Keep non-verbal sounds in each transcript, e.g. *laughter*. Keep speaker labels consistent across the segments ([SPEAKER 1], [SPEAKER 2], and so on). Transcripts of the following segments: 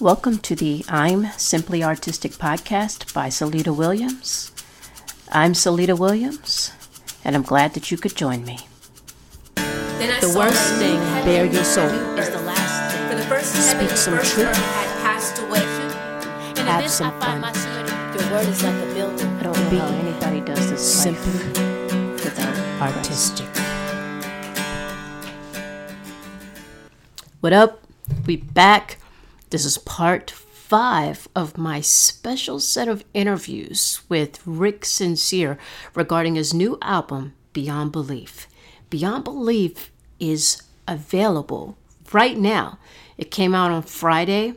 [SPEAKER 1] Welcome to the I'm Simply Artistic podcast by Celita Williams. I'm Celita Williams, and I'm glad that you could join me.
[SPEAKER 2] The worst thing, bare your soul, is the last thing.
[SPEAKER 3] For the first
[SPEAKER 2] Speak some truth.
[SPEAKER 3] had passed away.
[SPEAKER 2] And Have some fun. Your word is like a building.
[SPEAKER 1] I don't know
[SPEAKER 2] Be
[SPEAKER 1] how anybody does this
[SPEAKER 2] Simply
[SPEAKER 1] without
[SPEAKER 2] artistic.
[SPEAKER 1] What up? We back. This is part five of my special set of interviews with Ric Sincere regarding his new album, Beyond Belief. Beyond Belief is available right now. It came out on Friday,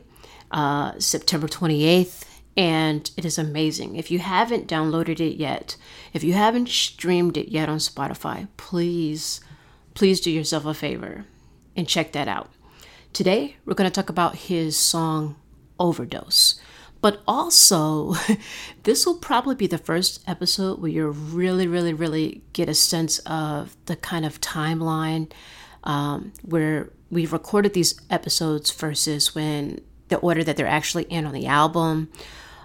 [SPEAKER 1] uh, September 28th, and it is amazing. If you haven't downloaded it yet, if you haven't streamed it yet on Spotify, please, please do yourself a favor and check that out. Today, we're going to talk about his song Overdose. But also, *laughs* this will probably be the first episode where you really, really, really get a sense of the kind of timeline um, where we recorded these episodes versus when the order that they're actually in on the album.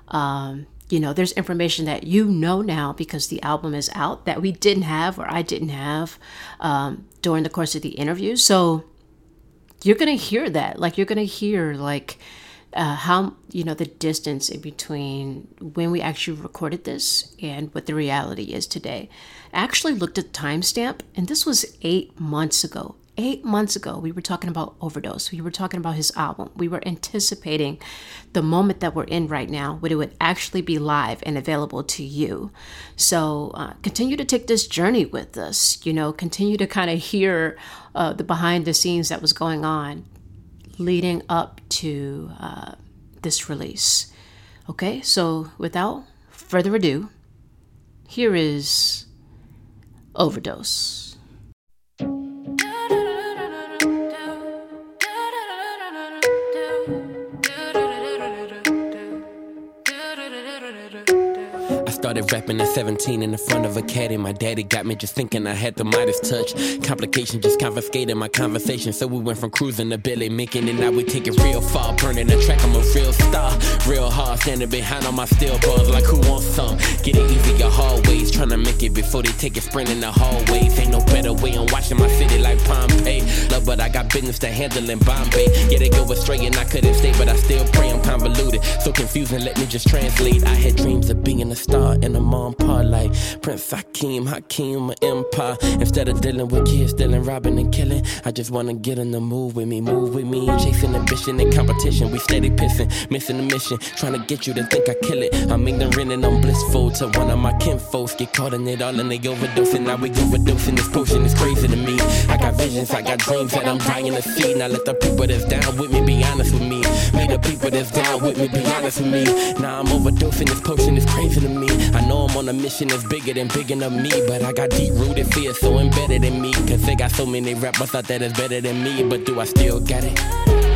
[SPEAKER 1] Um, you know, there's information that you know now because the album is out that we didn't have or I didn't have um, during the course of the interview. So, you're gonna hear that. Like you're gonna hear like uh, how you know the distance in between when we actually recorded this and what the reality is today. I actually looked at the timestamp and this was eight months ago eight months ago we were talking about overdose we were talking about his album we were anticipating the moment that we're in right now when it would actually be live and available to you so uh, continue to take this journey with us you know continue to kind of hear uh, the behind the scenes that was going on leading up to uh, this release. Okay, so without further ado, here is Overdose.
[SPEAKER 4] Started rapping at 17 in the front of a caddy. My daddy got me just thinking I had the Midas touch. Complication just confiscated my conversation. So we went from cruising to Billy making and now we take it real far. Burning the track, I'm a real star. Real hard, standing behind on my steel bars like who wants some? Get it easy, your hallways. Trying to make it before they take it sprint in the hallways. Ain't no better way on watching my city like Pompeii. Love, but I got business to handle in Bombay. Yeah, they go astray and I couldn't stay, but I still pray I'm convoluted. So confusing, let me just translate. I had dreams of being a star in a mom part like Prince Hakeem, Hakeem, my empire. Instead of dealing with kids, stealing, robbing, and killing, I just wanna get in the move with me, move with me. Chasing ambition and competition, we steady pissing, missing the mission, trying to get you to think I kill it. I'm ignorant and I'm blissful to one of my kinfolks. Get caught in it all and they overdosing. Now we overdosing. This potion is crazy to me. I got visions, I got dreams that I'm dying to see. Now let the people that's down with me be honest with me. May the people that's down with me be honest with me. Now I'm overdosing. This potion is crazy to me. I know I'm on a mission that's bigger than big enough me, but I got deep rooted fear so embedded in me. Cause they got so many rappers out there that's better than me, but do I still got it?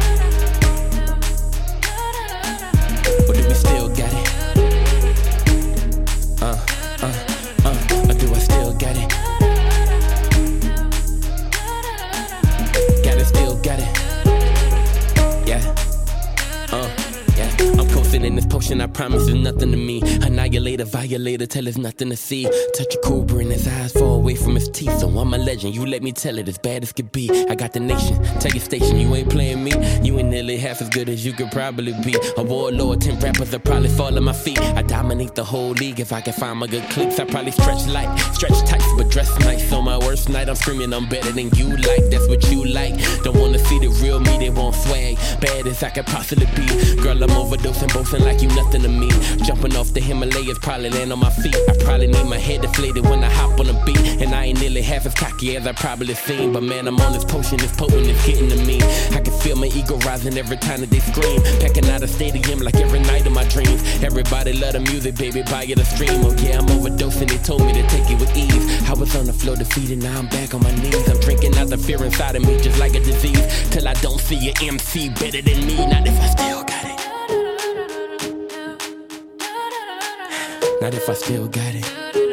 [SPEAKER 4] I promise it's nothing to me. Annihilator, violator, tell it's nothing to see. Touch a cobra and his eyes fall away from his teeth. So I'm a legend, you let me tell it as bad as could be. I got the nation, tell your station, you ain't playing me. You ain't nearly half as good as you could probably be. A warlord, 10 rappers will probably fall at my feet. I dominate the whole league if I can find my good clips. I probably stretch light, stretch tight, but dress nice. So my worst night, I'm screaming, I'm better than you like. That's what you like. Don't wanna see the real me, they won't swag. Bad as I could possibly be. Girl, I'm overdosing, boasting like you nothing to me. Jumping off the Himalayas, probably land on my feet. I probably need my head deflated when I hop on a beat. And I ain't nearly half as cocky as I probably seem. But man, I'm on this potion, this potent is getting to me. I can feel my ego rising every time that they scream. Packing out a stadium like every night of my dreams. Everybody love the music, baby, buy it a stream. Oh yeah, I'm overdosing, they told me to take it with ease. I was on the floor defeated, now I'm back on my knees. I'm drinking out the fear inside of me just like a disease. Till I don't see an MC better than me. Not if I still got it. Not if I still got it.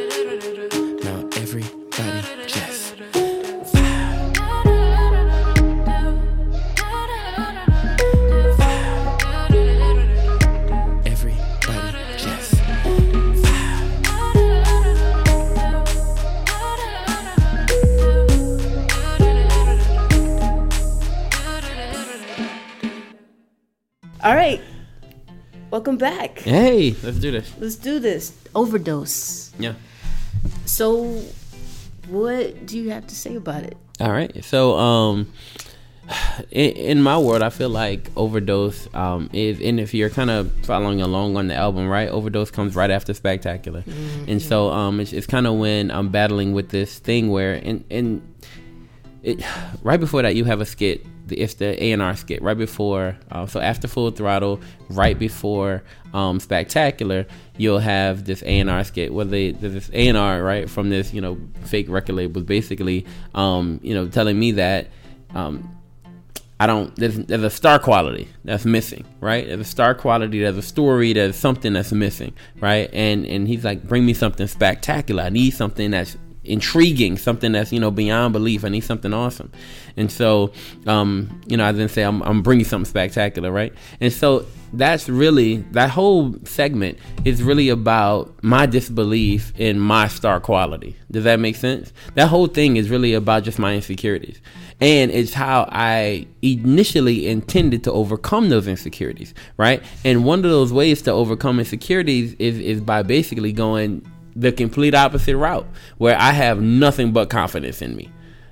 [SPEAKER 1] Welcome back.
[SPEAKER 3] Hey, let's do this.
[SPEAKER 1] Let's do this. Overdose.
[SPEAKER 3] Yeah.
[SPEAKER 1] So, what do you have to say about it?
[SPEAKER 3] All right. So, um, in, in my world, I feel like Overdose um, is, and if you're kind of following along on the album, right? Overdose comes right after Spectacular, mm-hmm. and so um, it's, it's kind of when I'm battling with this thing where, and and it right before that, you have a skit. It's the A and R skit right before. Uh, so after Full Throttle, right before um, Spectacular, you'll have this A and R skit where they this A and R right from this you know fake record label, basically um, you know telling me that. Um, I don't. There's, there's a star quality that's missing, right? There's a star quality. There's a story. There's something that's missing, right? And and he's like, bring me something spectacular. I need something that's intriguing, something that's you know beyond belief. I need something awesome. And so, um, you know, I then say I'm, I'm bringing something spectacular, right? And so that's really that whole segment is really about my disbelief in my star quality. Does that make sense? That whole thing is really about just my insecurities and it's how I initially intended to overcome those insecurities, right? And one of those ways to overcome insecurities is is by basically going the complete opposite route, where I have nothing but confidence in me.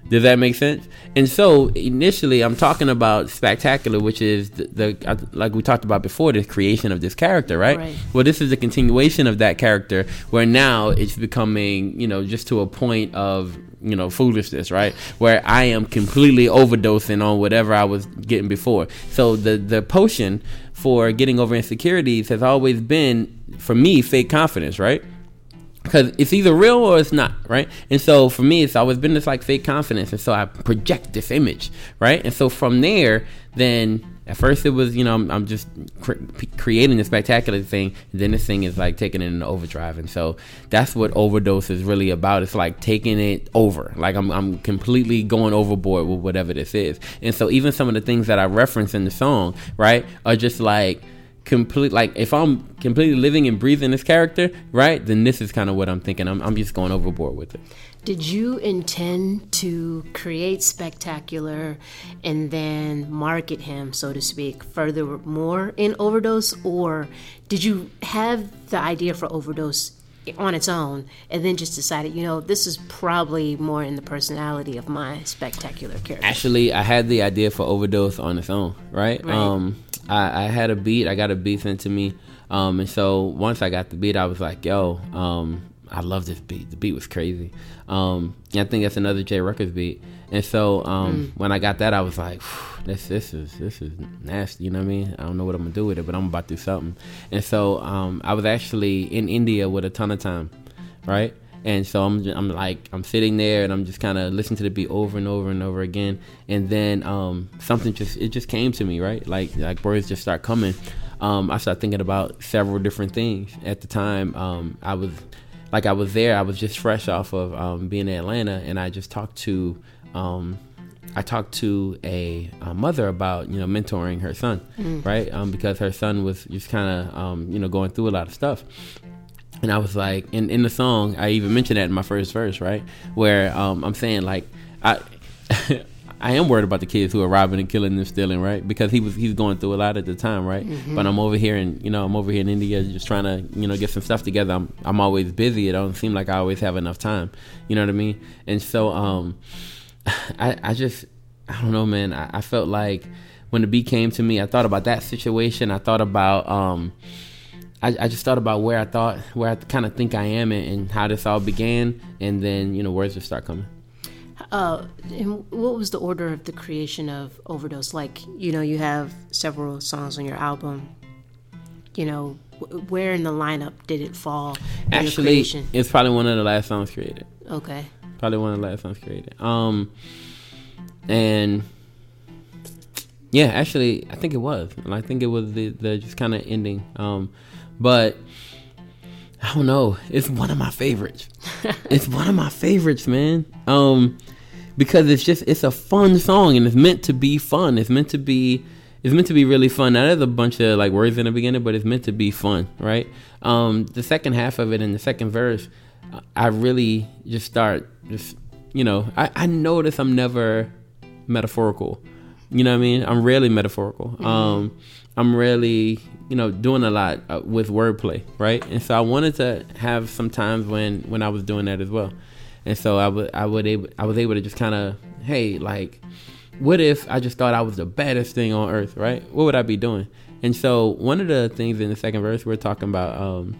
[SPEAKER 3] Does that make sense? And so initially, I'm talking about spectacular, which is the, the uh, like we talked about before, the creation of this character, right? right? Well, this is a continuation of that character, where now it's becoming, you know, just to a point of you know foolishness right where i am completely overdosing on whatever i was getting before so the the potion for getting over insecurities has always been for me fake confidence right because it's either real or it's not, right? And so for me, it's always been this like fake confidence, and so I project this image, right? And so from there, then at first it was you know I'm, I'm just cre- creating a spectacular thing, then this thing is like taking it into overdrive, and so that's what overdose is really about. It's like taking it over, like I'm I'm completely going overboard with whatever this is, and so even some of the things that I reference in the song, right, are just like complete like if I'm completely living and breathing this character, right? Then this is kind of what I'm thinking. I'm I'm just going overboard with it.
[SPEAKER 1] Did you intend to create spectacular and then market him, so to speak, further more in overdose, or did you have the idea for overdose on its own and then just decided, you know, this is probably more in the personality of my spectacular character?
[SPEAKER 3] Actually, I had the idea for overdose on its own, right?
[SPEAKER 1] right.
[SPEAKER 3] Um, I, I had a beat. I got a beat sent to me, um, and so once I got the beat, I was like, "Yo, um, I love this beat. The beat was crazy." Um, I think that's another Jay Records beat. And so um, mm. when I got that, I was like, "This, this is this is nasty." You know what I mean? I don't know what I'm gonna do with it, but I'm about to do something. And so um, I was actually in India with a ton of time, right? And so I'm, I'm like, I'm sitting there and I'm just kind of listening to the beat over and over and over again. And then um, something just, it just came to me, right? Like, like words just start coming. Um, I started thinking about several different things. At the time, um, I was, like, I was there. I was just fresh off of um, being in Atlanta, and I just talked to, um, I talked to a, a, mother about you know mentoring her son, mm. right? Um, because her son was just kind of um, you know going through a lot of stuff, and I was like, in, in the song, I even mentioned that in my first verse, right? Where um, I'm saying like, I, *laughs* I am worried about the kids who are robbing and killing and stealing, right? Because he was he's going through a lot at the time, right? Mm-hmm. But I'm over here and you know I'm over here in India just trying to you know get some stuff together. I'm I'm always busy. It don't seem like I always have enough time. You know what I mean? And so um, *sighs* I I just I don't know, man. I, I felt like when the beat came to me, I thought about that situation. I thought about um I, I just thought about where I thought, where I kind of think I am, and, and, how this all began, and then you know words just start coming.
[SPEAKER 1] Uh, and what was the order of the creation of Overdose? Like, you know, you have several songs on your album. You know, where in the lineup did it fall?
[SPEAKER 3] Actually, it's probably one of the last songs created.
[SPEAKER 1] Okay.
[SPEAKER 3] Probably one of the last songs created. Um, and yeah, actually, I think it was, and I think it was the the just kind of ending. Um, but I don't know. It's one of my favorites. *laughs* it's one of my favorites, man. Um, because it's just it's a fun song and it's meant to be fun. It's meant to be it's meant to be really fun. Now there's a bunch of like words in the beginning, but it's meant to be fun, right? Um, the second half of it and the second verse, I really just start just you know I, I notice I'm never metaphorical You know what I mean? I'm rarely metaphorical. Mm-hmm. Um, I'm really, you know, doing a lot uh, with wordplay, right? And so I wanted to have some times when when I was doing that as well. And so I would I would able I was able to just kind of, hey, like, what if I just thought I was the baddest thing on earth, right? What would I be doing? And so one of the things in the second verse we're talking about, um,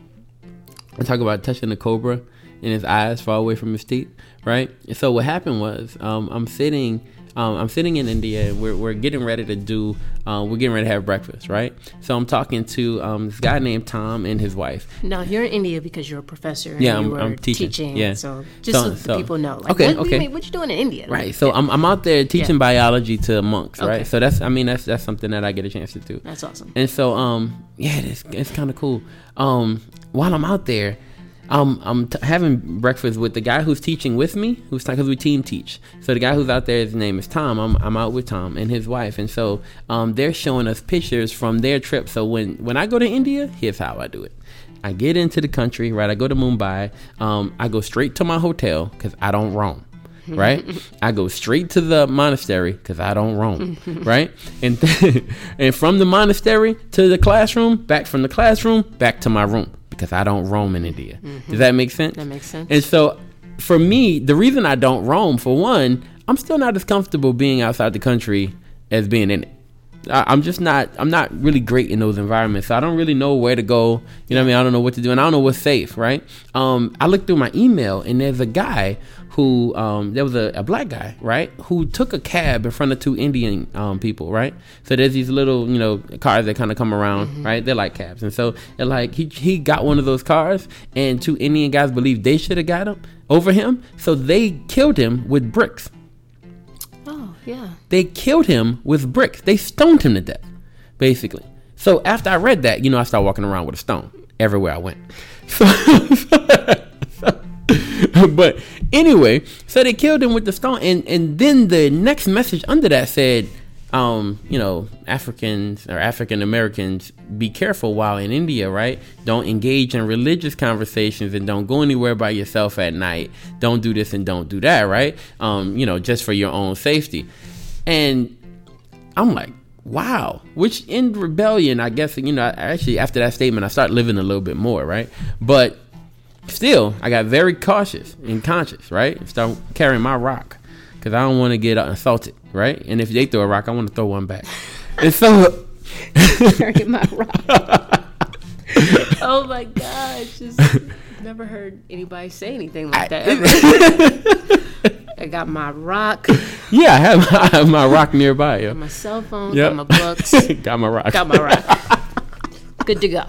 [SPEAKER 3] we're talking about touching the cobra and his eyes far away from his teeth, right? And so what happened was, um, I'm sitting um, I'm sitting in India and we're, we're getting ready to do, uh, we're getting ready to have breakfast, right? So I'm talking to um, this guy named Tom and his wife.
[SPEAKER 1] Now you're in India because you're a professor.
[SPEAKER 3] yeah, I'm, I'm, teaching. teaching. Yeah.
[SPEAKER 1] So just so, so, so people know. Like,
[SPEAKER 3] okay,
[SPEAKER 1] what,
[SPEAKER 3] okay.
[SPEAKER 1] What, what you doing in India?
[SPEAKER 3] Right. So I'm, I'm out there teaching yeah. biology to monks, okay. right? So that's, I mean, that's that's something that I get a chance to do.
[SPEAKER 1] That's awesome.
[SPEAKER 3] And so, um, yeah, it's, it's kind of cool. Um, while I'm out there, um, I'm t- having breakfast with the guy who's teaching with me, who's because we team teach. So the guy who's out there, his name is Tom. I'm, I'm out with Tom and his wife, and so um, they're showing us pictures from their trip. So when when I go to India, here's how I do it. I get into the country, right? I go to Mumbai. Um, I go straight to my hotel because I don't roam *laughs* right? I go straight to the monastery because I don't roam, *laughs* right? And *laughs* and from the monastery to the classroom, back from the classroom, back to my room because I don't roam in India. Mm-hmm. Does that make sense?
[SPEAKER 1] That makes sense.
[SPEAKER 3] And so for me, the reason I don't roam, for one, I'm still not as comfortable being outside the country as being in it. I, am just not. I'm not really great in those environments. So I don't really know where to go. You know what I mean? I don't know what to do, and I don't know what's safe. Right? Um, I looked through my email, and there's a guy who um, there was a, a, black guy, right, who took a cab in front of two Indian um, people, right. So there's these little, you know, cars that kind of come around, mm-hmm. right. They're like cabs, and so like he he got one of those cars, and two Indian guys believe they should have got him over him, so they killed him with bricks.
[SPEAKER 1] Yeah.
[SPEAKER 3] They killed him with bricks. They stoned him to death, basically. So after I read that, you know, I started walking around with a stone everywhere I went. *laughs* So, but anyway, so they killed him with the stone, and and then the next message under that said, um, you know, Africans or African Americans, be careful while in India, right? Don't engage in religious conversations and don't go anywhere by yourself at night. Don't do this and don't do that, right? Um, you know, just for your own safety. And I'm like, wow. Which in rebellion, I guess, you know, actually after that statement, I start living a little bit more, right? But still, I got very cautious and conscious, right? Start carrying my rock because I don't want to get assaulted, right? And if they throw a rock, I want to throw one back. and so, *laughs*
[SPEAKER 1] carrying my rock. *laughs* oh my gosh! Just never heard anybody say anything like that ever. *laughs* I got my rock.
[SPEAKER 3] Yeah, I have my, I have my rock nearby. Yeah.
[SPEAKER 1] Got my cell phone. Yep. Got my books.
[SPEAKER 3] got my rock.
[SPEAKER 1] Got my rock. Good to go.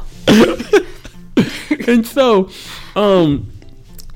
[SPEAKER 3] and so, um,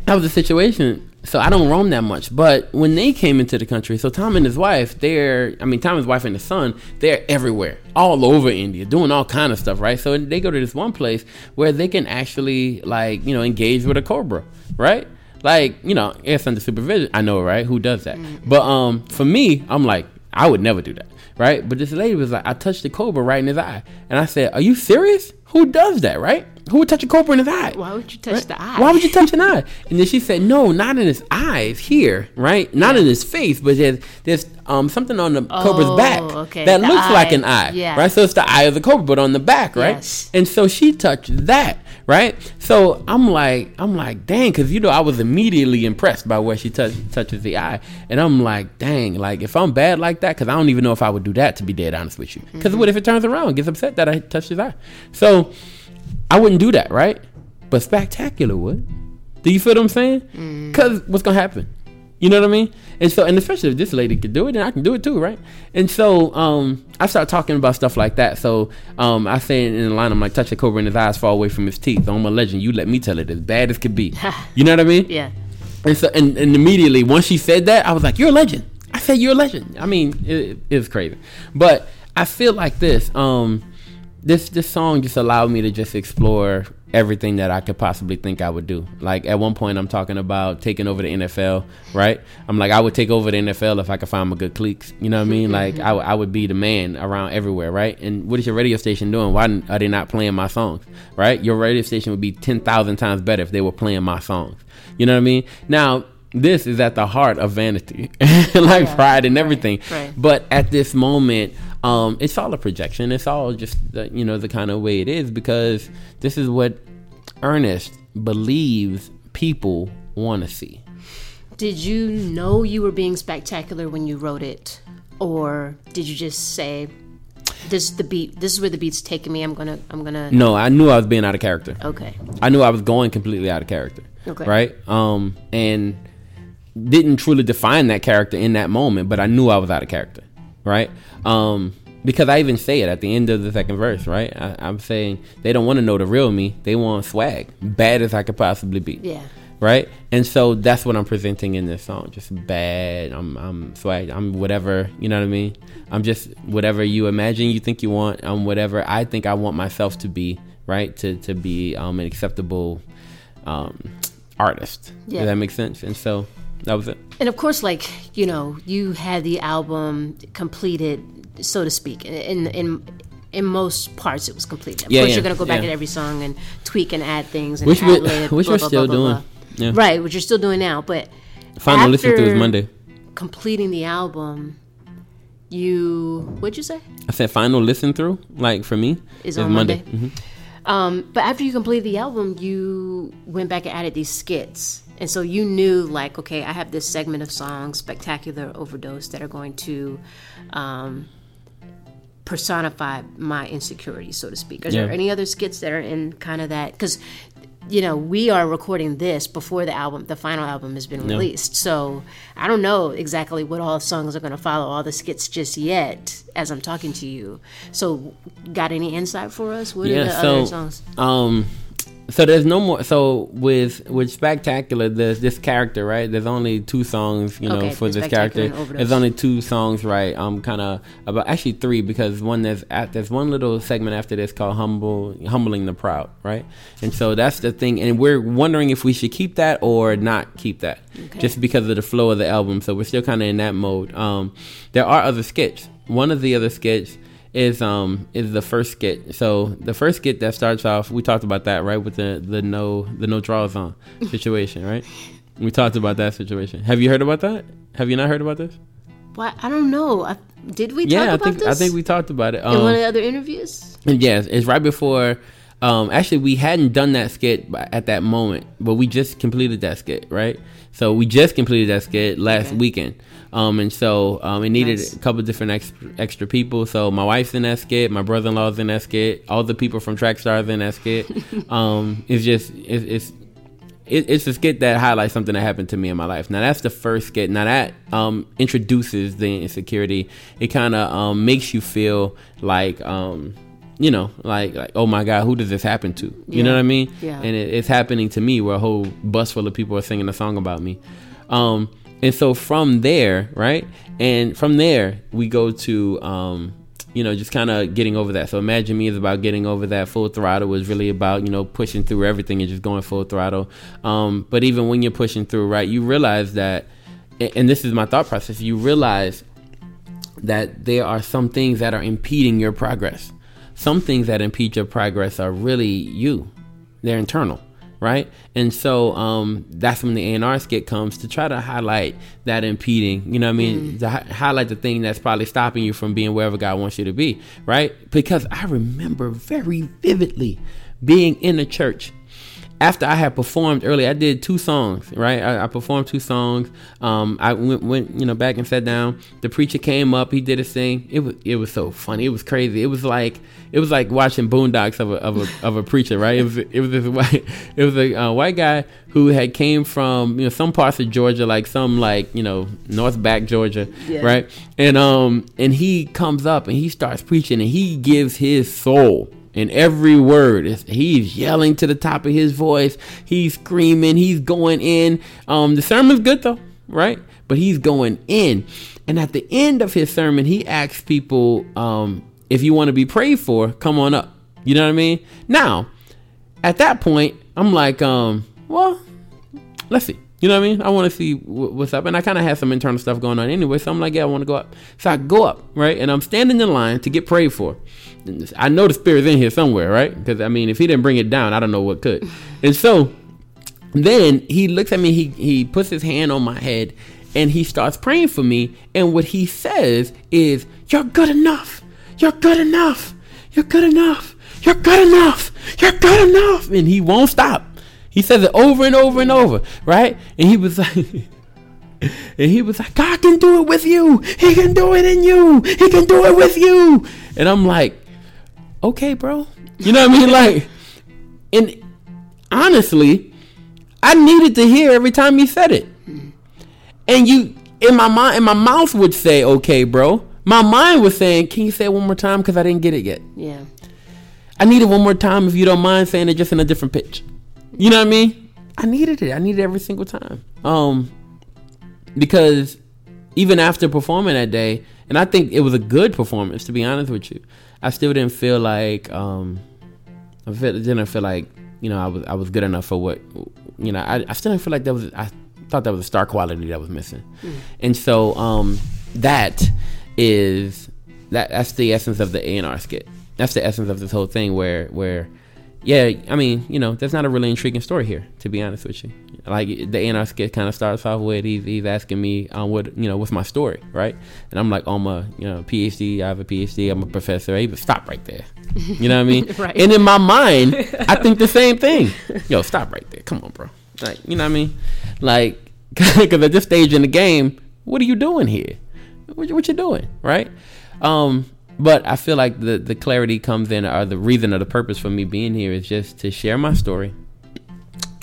[SPEAKER 3] that was the situation. So I don't roam that much. But when they came into the country, so Tom and his wife, they're I mean Tom and his wife and his son, they're everywhere, all over India, doing all kind of stuff, right? So they go to this one place where they can actually like, you know, engage with a cobra, right? Like, you know, it's under supervision. I know, right? Who does that? Mm-hmm. But um for me, I'm like, I would never do that. Right? But this lady was like, I touched the cobra right in his eye. And I said, Are you serious? Who does that, right? Who would touch a cobra in his eye?
[SPEAKER 1] Why would you touch
[SPEAKER 3] right?
[SPEAKER 1] the eye?
[SPEAKER 3] Why would you touch an eye? And then she said, No, not in his eyes, here, right? Not yeah. in his face, but there's there's um something on the oh, cobra's back
[SPEAKER 1] okay.
[SPEAKER 3] that
[SPEAKER 1] the
[SPEAKER 3] looks
[SPEAKER 1] eye.
[SPEAKER 3] like an eye,
[SPEAKER 1] yeah.
[SPEAKER 3] right? So it's the eye of the cobra, but on the back, right?
[SPEAKER 1] Yes.
[SPEAKER 3] And so she touched that, right? So I'm like, I'm like, dang, because you know I was immediately impressed by where she touch, touches the eye, and I'm like, dang, like if I'm bad like that, because I don't even know if I would do that to be dead honest with you. Because mm-hmm. what if it turns around, gets upset that I touched his eye? So I wouldn't do that, right? But spectacular would. Do you feel what I'm saying? Because mm. what's gonna happen? You know what I mean? And so, and especially if this lady could do it, then I can do it too, right? And so, um, I start talking about stuff like that. So, um, I say in the line, I'm like, touch the cobra in his eyes, far away from his teeth. I'm a legend. You let me tell it as bad as could be. *laughs* you know what I mean?
[SPEAKER 1] Yeah.
[SPEAKER 3] And so, and, and immediately once she said that, I was like, you're a legend. I said, you're a legend. I mean, it, it was crazy. But I feel like this, um, this this song just allowed me to just explore everything that I could possibly think I would do. Like at one point, I'm talking about taking over the NFL, right? I'm like, I would take over the NFL if I could find my good cliques. You know what I mean? Mm-hmm. Like I, w- I would be the man around everywhere, right? And what is your radio station doing? Why are they not playing my songs, right? Your radio station would be ten thousand times better if they were playing my songs. You know what I mean? Now this is at the heart of vanity, *laughs* like
[SPEAKER 1] Yeah,
[SPEAKER 3] pride and
[SPEAKER 1] right,
[SPEAKER 3] everything.
[SPEAKER 1] right.
[SPEAKER 3] But at this moment, um, it's all a projection. It's all just the, you know the kind of way it is because this is what Ernest believes people want to see.
[SPEAKER 1] Did you know you were being spectacular when you wrote it, or did you just say, "This is the beat. This is where the beat's taking me. I'm gonna. I'm gonna."
[SPEAKER 3] No, I knew I was being out of character.
[SPEAKER 1] Okay.
[SPEAKER 3] I knew I was going completely out of character.
[SPEAKER 1] Okay.
[SPEAKER 3] Right? Um, and didn't truly define that character in that moment, but I knew I was out of character. Right? Um, because I even say it at the end of the second verse, right? I, I'm saying they don't want to know the real me. They want swag, bad as I could possibly be.
[SPEAKER 1] Yeah.
[SPEAKER 3] Right? And so that's what I'm presenting in this song. Just bad. I'm I'm swag. I'm whatever, you know what I mean? I'm just whatever you imagine you think you want. I'm whatever I think I want myself to be, right? To to be um an acceptable um artist.
[SPEAKER 1] Yeah.
[SPEAKER 3] Does that make sense? And so that was it.
[SPEAKER 1] And of course, like you know, you had the album completed, so to speak. In in in most parts, it was completed. Of
[SPEAKER 3] Yeah,
[SPEAKER 1] course,
[SPEAKER 3] yeah,
[SPEAKER 1] you're gonna go back
[SPEAKER 3] yeah.
[SPEAKER 1] at every song and tweak and add things and
[SPEAKER 3] Which we-
[SPEAKER 1] ad-lib, *laughs*
[SPEAKER 3] which
[SPEAKER 1] blah,
[SPEAKER 3] we're
[SPEAKER 1] blah,
[SPEAKER 3] still
[SPEAKER 1] blah,
[SPEAKER 3] doing.
[SPEAKER 1] Right, which you're still doing now. But
[SPEAKER 3] Final listen through is Monday.
[SPEAKER 1] Completing the album, you what'd you say?
[SPEAKER 3] I said final listen through, like for me,
[SPEAKER 1] Is
[SPEAKER 3] is
[SPEAKER 1] on Monday.
[SPEAKER 3] Mhm.
[SPEAKER 1] Um, but after you completed the album, you went back and added these skits. And so you knew, like, okay, I have this segment of songs, Spectacular Overdose, that are going to um, personify my insecurity, so to speak. Is there any other skits that are in kind of that? Because, you know, we are recording this before the album, the final album has been released. So I don't know exactly what all songs are going to follow, all the skits just yet as I'm talking to you. So, got any insight for us? What are the
[SPEAKER 3] so
[SPEAKER 1] other songs?
[SPEAKER 3] um so there's no more so with with spectacular there's this character right? There's only two songs you know
[SPEAKER 1] Okay,
[SPEAKER 3] for this character. there's only two songs right? Um kind of about actually three because one there's at there's one little segment after this called humble humbling the proud right? And so that's the thing and we're wondering if we should keep that or not keep that just because of the flow of the album. So we're still kind of in that mode. Um there are other skits. One of the other skits is um is the first skit. So the first skit that starts off, we talked about that right with the the no the no draws on situation, right? We talked about that situation. Have you heard about that? Have you not heard about this?
[SPEAKER 1] Why I don't know. I, did we
[SPEAKER 3] yeah, I
[SPEAKER 1] talk about
[SPEAKER 3] think
[SPEAKER 1] this?
[SPEAKER 3] I think we talked about it.
[SPEAKER 1] in one of
[SPEAKER 3] Um,
[SPEAKER 1] the other interviews.
[SPEAKER 3] yes, it's right before. Um, actually, we hadn't done that skit at that moment, but we just completed that skit, right? So we just completed that skit last
[SPEAKER 1] Okay.
[SPEAKER 3] weekend, um, and so um, it needed
[SPEAKER 1] Nice.
[SPEAKER 3] a couple different extra, extra people. So my wife's in that skit, my brother-in-law's in that skit, all the people from Trackstars in that skit. *laughs* um, it's just it, it's it, it's a skit that highlights something that happened to me in my life. Now that's the first skit. Now that um, introduces the insecurity. It kind of um, makes you feel like um, you know, like like oh my god, who does this happen to? You know what I mean?
[SPEAKER 1] Yeah.
[SPEAKER 3] And it, it's happening to me where a whole bus full of people are singing a song about me. Um, and so from there, right? And from there, we go to um, you know, just kind of getting over that. So imagine me is about getting over that. Full throttle was really about you know pushing through everything and just going full throttle. Um, but even when you're pushing through, right, you realize that, and this is my thought process. You realize that there are some things that are impeding your progress. Some things that impede your progress are really you. They're internal, right? And so um, that's when the A&R skit comes to try to highlight that impeding, you know what I mean? To hi- highlight the thing that's probably stopping you from being wherever God wants you to be, right? Because I remember very vividly being in a church after I had performed early, I did two songs, right? I, I performed two songs. Um, I went, went, you know, back and sat down. The preacher came up. He did his thing. It was, it was so funny. It was crazy. It was like, it was like watching Boondocks of a, of a, of a preacher, right? It was, it was this *laughs* white, it was a uh, white guy who had came from, you know, some parts of Georgia, like some like, you know, North Back Georgia,
[SPEAKER 1] Yeah.
[SPEAKER 3] right? And um, and he comes up and he starts preaching and he gives his soul in every word. He's yelling to the top of his voice. He's screaming. He's going in. Um, the sermon's good though, right? But he's going in. And at the end of his sermon, he asks people, um, if you want to be prayed for, come on up. You know what I mean? Now, at that point, I'm like, um, well, let's see. You know what I mean? I want to see wh- what's up. And I kind of had some internal stuff going on anyway. So I'm like, yeah, I want to go up. So I go up, right? And I'm standing in line to get prayed for. And I know the spirit's in here somewhere, right? Because, I mean, if he didn't bring it down, I don't know what could. *laughs* And so then he looks at me. He he puts his hand on my head, and he starts praying for me. And what he says is, "You're good enough. You're good enough. You're good enough. You're good enough. You're good enough." And he won't stop. He says it over and over and over, right? And he was like. *laughs* And he was like, God can do it with you. He can do it in you. He can do it with you. And I'm like, okay, bro. You know what I mean? Like, and honestly, I needed to hear every time he said it. And you, in my mind, and my mouth would say, okay, bro. My mind was saying, can you say it one more time? Because I didn't get it yet.
[SPEAKER 1] Yeah.
[SPEAKER 3] I need it one more time if you don't mind saying it just in a different pitch. You know what I mean? I needed it. I needed it every single time. Um, because even after performing that day, and I think it was a good performance to be honest with you, I still didn't feel like um, I feel, didn't feel like you know I was I was good enough for what you know I, I still didn't feel like that was I thought that was a star quality that was missing, mm. and so um, that is that that's the essence of the A and R skit. That's the essence of this whole thing where where yeah, I mean, you know, that's not a really intriguing story here, to be honest with you. Like the A&R skit kind of starts off with he's, he's asking me um, what you know what's my story, right? And I'm like, oh, I'm a you know PhD, I have a PhD, I'm a professor. He stop right there. You know what I mean? *laughs* right. And in my mind, I think the same thing. Yo, stop right there. Come on, bro. Like, you know what I mean? Like, *laughs* because at this stage in the game, what are you doing here? What, what you doing, right? Um, but I feel like the the clarity comes in, or the reason or the purpose for me being here is just to share my story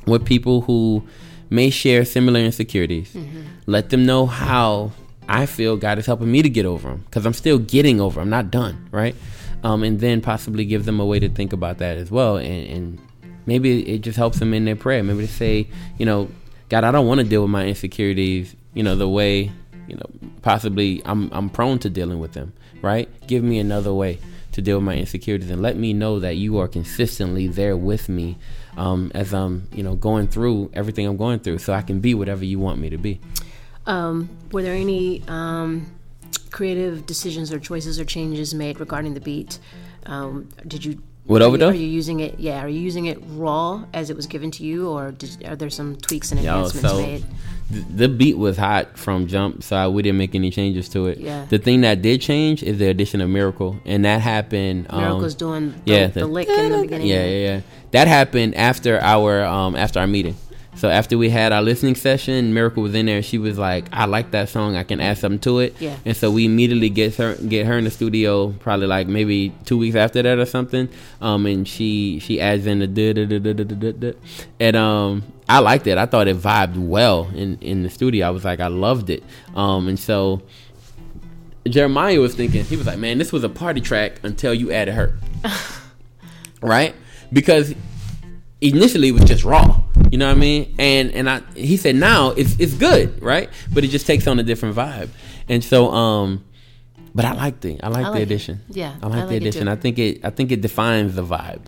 [SPEAKER 3] with people who may share similar insecurities. Mm-hmm. Let them know how I feel God is helping me to get over them because I'm still getting over. I'm not done, right? Um, and then possibly give them a way to think about that as well, and, and maybe it just helps them in their prayer. Maybe to say, you know, God, I don't want to deal with my insecurities, you know, the way, you know, possibly I'm I'm prone to dealing with them right? Give me another way to deal with my insecurities and let me know that you are consistently there with me um, as I'm, you know, going through everything I'm going through so I can be whatever you want me to be.
[SPEAKER 1] Um, were there any um, creative decisions or choices or changes made regarding the beat? Um, did you
[SPEAKER 3] what overdose?
[SPEAKER 1] Are you using it? Yeah, are you using it raw as it was given to you, or did, are there some tweaks and enhancements Yo, so made?
[SPEAKER 3] The beat was hot from jump, so we didn't make any changes to it.
[SPEAKER 1] Yeah.
[SPEAKER 3] The thing that did change is the addition of Miracle, and that happened.
[SPEAKER 1] Um, Miracle's doing the, yeah the, the lick in the beginning.
[SPEAKER 3] Yeah, yeah, yeah. That happened after our um after our meeting. So after we had our listening session, Miracle was in there. She was like, "I like that song. I can add something to it."
[SPEAKER 1] Yeah.
[SPEAKER 3] And so we immediately get her get her in the studio, probably like maybe two weeks after that or something. Um, and she she adds in the da da da da da da, and um, I liked it. I thought it vibed well in in the studio. I was like, I loved it. Um, and so Jeremiah was thinking, he was like, "Man, this was a party track until you added her." *laughs* right? Because initially it was just raw. You know what I mean? And and I he said now it's it's good, right? But it just takes on a different vibe. And so um but I like the I like, I like the addition.
[SPEAKER 1] Yeah.
[SPEAKER 3] I like, I like the addition. I think it I think it defines the vibe.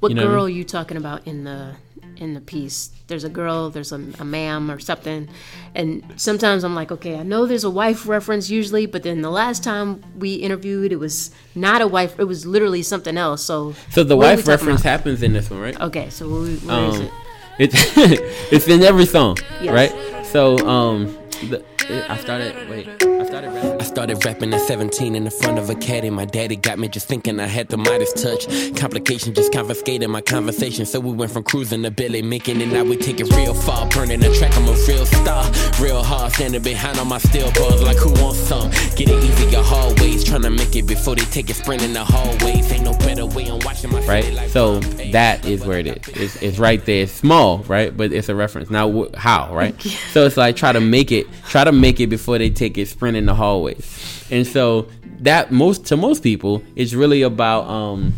[SPEAKER 1] What you know girl what I mean? are you talking about in the in the piece. There's a girl, there's a, a ma'am or something. And sometimes I'm like, okay, I know there's a wife reference usually, but then the last time we interviewed, it was not a wife, it was literally something else. So,
[SPEAKER 3] so the wife reference about? happens in this one, right?
[SPEAKER 1] Okay, so where, where um, is it?
[SPEAKER 3] It's *laughs* it's in every song, yes. right? So um, the, I started. Wait, I started rapping.
[SPEAKER 4] I started rapping at 17 in the front of a caddy. My daddy got me just thinking I had the Midas touch. Complication just confiscated my conversation. So we went from cruising to Billy making it. Now we take it real far, burning the track. I'm a real star, real hard, standing behind on my steel bars like who wants some? Get it easy, your hallways, trying to make it before they take it sprint in the hallways. Ain't no better way on watching my
[SPEAKER 3] right. So that is where it is. It's, it's right there. It's small, right? But it's a reference. Now wh- how, right? *laughs* so it's like try to make it, try to make it before they take it sprint in the hallways. And so that most to most people, it's really about um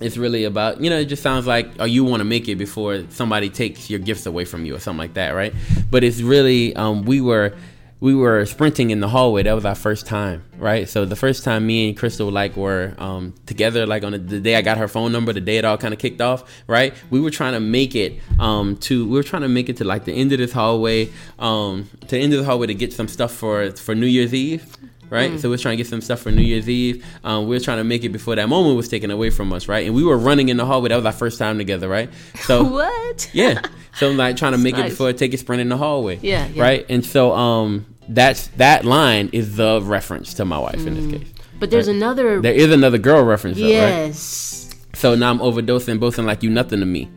[SPEAKER 3] it's really about you know it just sounds like oh you want to make it before somebody takes your gifts away from you or something like that right but it's really um we were we were sprinting in the hallway. That was our first time, right? So the first time me and Crystal like were um, together, like on the, the, day I got her phone number, the day it all kind of kicked off, right? We were trying to make it um, to we were trying to make it to like the end of this hallway, um, to the end of the hallway to get some stuff for for New Year's Eve, right? Mm. So we are trying to get some stuff for New Year's Eve. Um, we were trying to make it before that moment was taken away from us, right? And we were running in the hallway. That was our first time together, right?
[SPEAKER 1] So *laughs* what? *laughs*
[SPEAKER 3] Yeah. So I'm like trying to make it before I take a sprint in the hallway.
[SPEAKER 1] Yeah, yeah.
[SPEAKER 3] Right. And so um that's that line is the reference to my wife in this case.
[SPEAKER 1] But there's
[SPEAKER 3] Right.
[SPEAKER 1] another.
[SPEAKER 3] There is another girl reference though, right?
[SPEAKER 1] yes.
[SPEAKER 3] So now I'm overdosing, boasting like you nothing to me.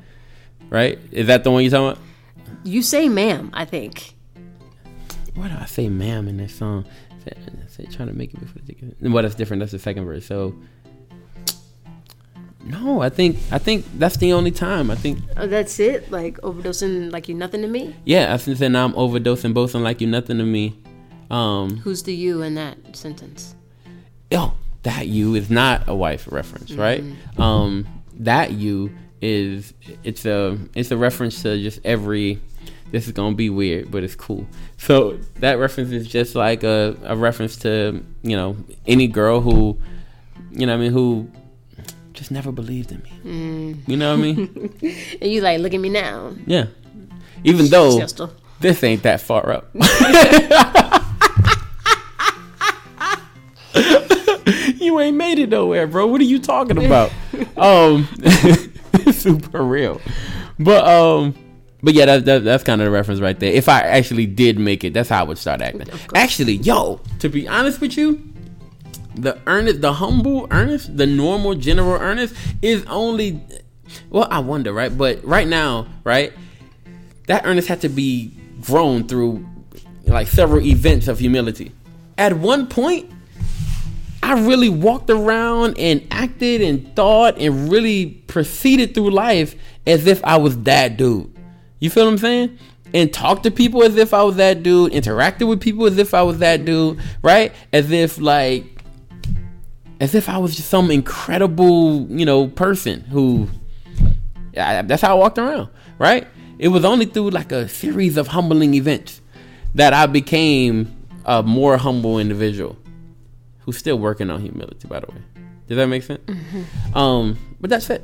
[SPEAKER 3] Right? Is that the one you're talking about?
[SPEAKER 1] You say ma'am, I think.
[SPEAKER 3] Why do I say ma'am in this song? Say, say trying to make it before the ticket. Well, that's different. That's the second verse. So no, I think I think that's the only time. I think
[SPEAKER 1] Oh, that's it? Like overdosing like you nothing to me?
[SPEAKER 3] yeah. I think that now I'm overdosing, boasting like you nothing to me. Um,
[SPEAKER 1] Who's the you in that sentence?
[SPEAKER 3] yo, that you is not a wife reference, right? Um, that you is it's a it's a reference to just every. This is gonna be weird, but it's cool. So that reference is just like a, a reference to you know any girl who, you know, what I mean, who just never believed in me. You know what I mean? *laughs*
[SPEAKER 1] And you like, look at me now.
[SPEAKER 3] yeah. Even though
[SPEAKER 1] Sister.
[SPEAKER 3] this ain't that far up. *laughs* *laughs* you ain't made it nowhere, bro. What are you talking about? um, super real. But um, but yeah, that, that, that's kind of the reference right there. If I actually did make it, that's how I would start acting. Actually, yo, to be honest with you, the earnest, the humble Ernest, the normal general Ernest is only. Well, I wonder, right? But right now, right, that Ernest had to be grown through like several events of humility. At one point, I really walked around and acted and thought and really proceeded through life as if I was that dude. You feel what I'm saying? And talk to people as if I was that dude, interacted with people as if I was that dude, right? As if like as if I was just some incredible, you know, person who I, that's how I walked around, right? It was only through like a series of humbling events that I became a more humble individual who's still working on humility, by the way. Does that make sense? Um, but that's it.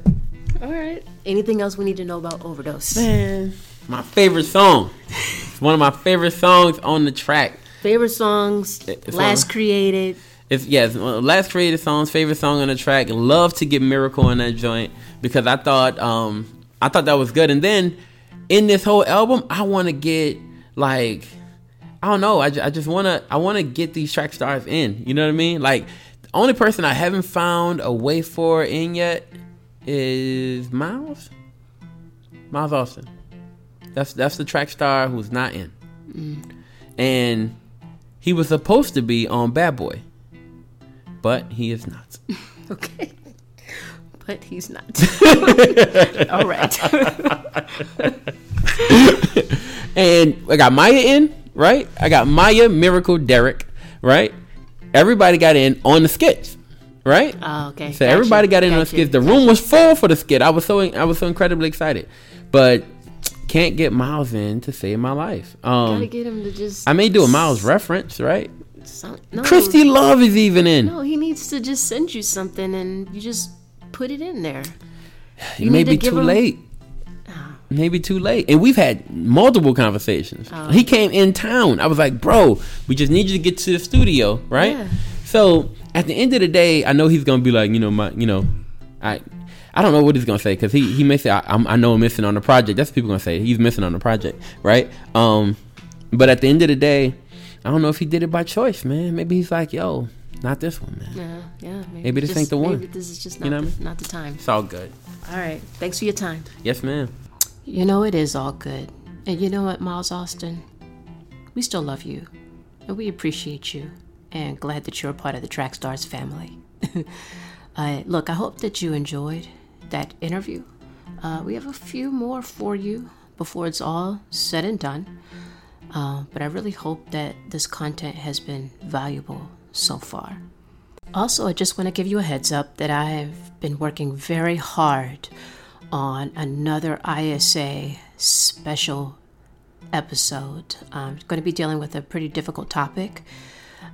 [SPEAKER 1] All right. Anything else we need to know about overdose?
[SPEAKER 3] Man, my favorite song. It's one of my favorite songs on the track.
[SPEAKER 1] Favorite songs,
[SPEAKER 3] It's
[SPEAKER 1] last
[SPEAKER 3] on-
[SPEAKER 1] created.
[SPEAKER 3] It's yes, one last created songs, favorite song on the track. Love to get Miracle on that joint because I thought um I thought that was good. And then in this whole album, I want to get like I don't know. I, I just want to I want to get these track stars in. You know what I mean? Like the only person I haven't found a way for in yet is Miles. Miles Austin. That's that's the track star who's not in. Mm. And he was supposed to be on Bad Boy but he is not. *laughs*
[SPEAKER 1] Okay. But he's not. *laughs* All right. *laughs*
[SPEAKER 3] And I got Maya in, right? I got Maya, Miracle, Derek, right? Everybody got in on the skits, right?
[SPEAKER 1] Oh, okay.
[SPEAKER 3] So
[SPEAKER 1] Gotcha.
[SPEAKER 3] everybody got in on the
[SPEAKER 1] Gotcha.
[SPEAKER 3] skits. The room was full for the skit. I was so I was so incredibly excited, but can't get Miles in to save my life. Um,
[SPEAKER 1] Gotta get him to just.
[SPEAKER 3] I may do a Miles reference, right?
[SPEAKER 1] Some, no,
[SPEAKER 3] Christy Love is even in.
[SPEAKER 1] No, he needs to just send you something and you just put it in there. You
[SPEAKER 3] may
[SPEAKER 1] need to
[SPEAKER 3] be too
[SPEAKER 1] him-
[SPEAKER 3] late. Maybe too late. And we've had multiple conversations.
[SPEAKER 1] Oh.
[SPEAKER 3] He came in town. I was like, bro, we just need you to get to the studio, right?
[SPEAKER 1] Yeah.
[SPEAKER 3] So at the end of the day, I know he's gonna be like, you know, my, you know, I, I don't know what he's gonna say because he he may say I, I'm, I know I'm missing on the project. That's what people gonna say. He's missing on the project, right? Um, but at the end of the day, I don't know if he did it by choice, man. Maybe he's like, yo, not this one, man.
[SPEAKER 1] Yeah, yeah. Maybe,
[SPEAKER 3] Maybe this
[SPEAKER 1] just-
[SPEAKER 3] ain't the one.
[SPEAKER 1] Maybe this is just not,
[SPEAKER 3] You know what I
[SPEAKER 1] the, not the time.
[SPEAKER 3] It's all good.
[SPEAKER 1] All right. Thanks for your time.
[SPEAKER 3] Yes, ma'am.
[SPEAKER 1] You know, it is all good. And you know what, Miles Austin? We still love you. And we appreciate you. And glad that you're a part of the Track Stars family. *laughs* uh, look, I hope that you enjoyed that interview. Uh, we have a few more for you before it's all said and done. Uh, but I really hope that this content has been valuable so far. Also, I just want to give you a heads up that I've been working very hard on another ISA special episode. I'm going to be dealing with a pretty difficult topic,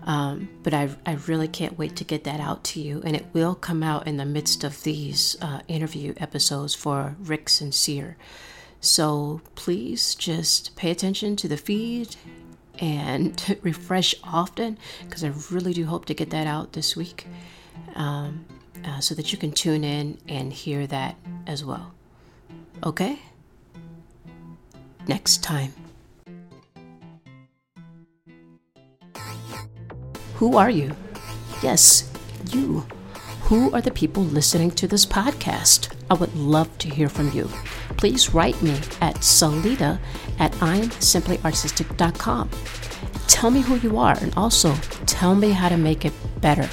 [SPEAKER 1] um, but I, I really can't wait to get that out to you. And it will come out in the midst of these uh, interview episodes for Ric Sincere. So please just pay attention to the feed and *laughs* refresh often because I really do hope to get that out this week um, uh, so that you can tune in and hear that as well. Okay? next time. Who are you? Yes, you. Who are the people listening to this podcast? I would love to hear from you. Please write me at celita at imsimplyartistic.com. Tell me who you are and also tell me how to make it better.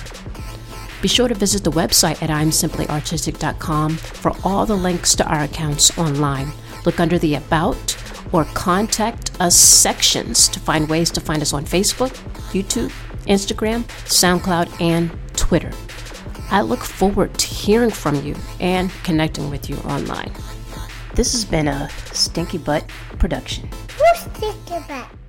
[SPEAKER 1] Be sure to visit the website at imsimplyartistic.com for all the links to our accounts online. Look under the About or Contact Us sections to find ways to find us on Facebook, YouTube, Instagram, SoundCloud, and Twitter. I look forward to hearing from you and connecting with you online. This has been a Stinky Butt production.
[SPEAKER 5] Stinky Butt?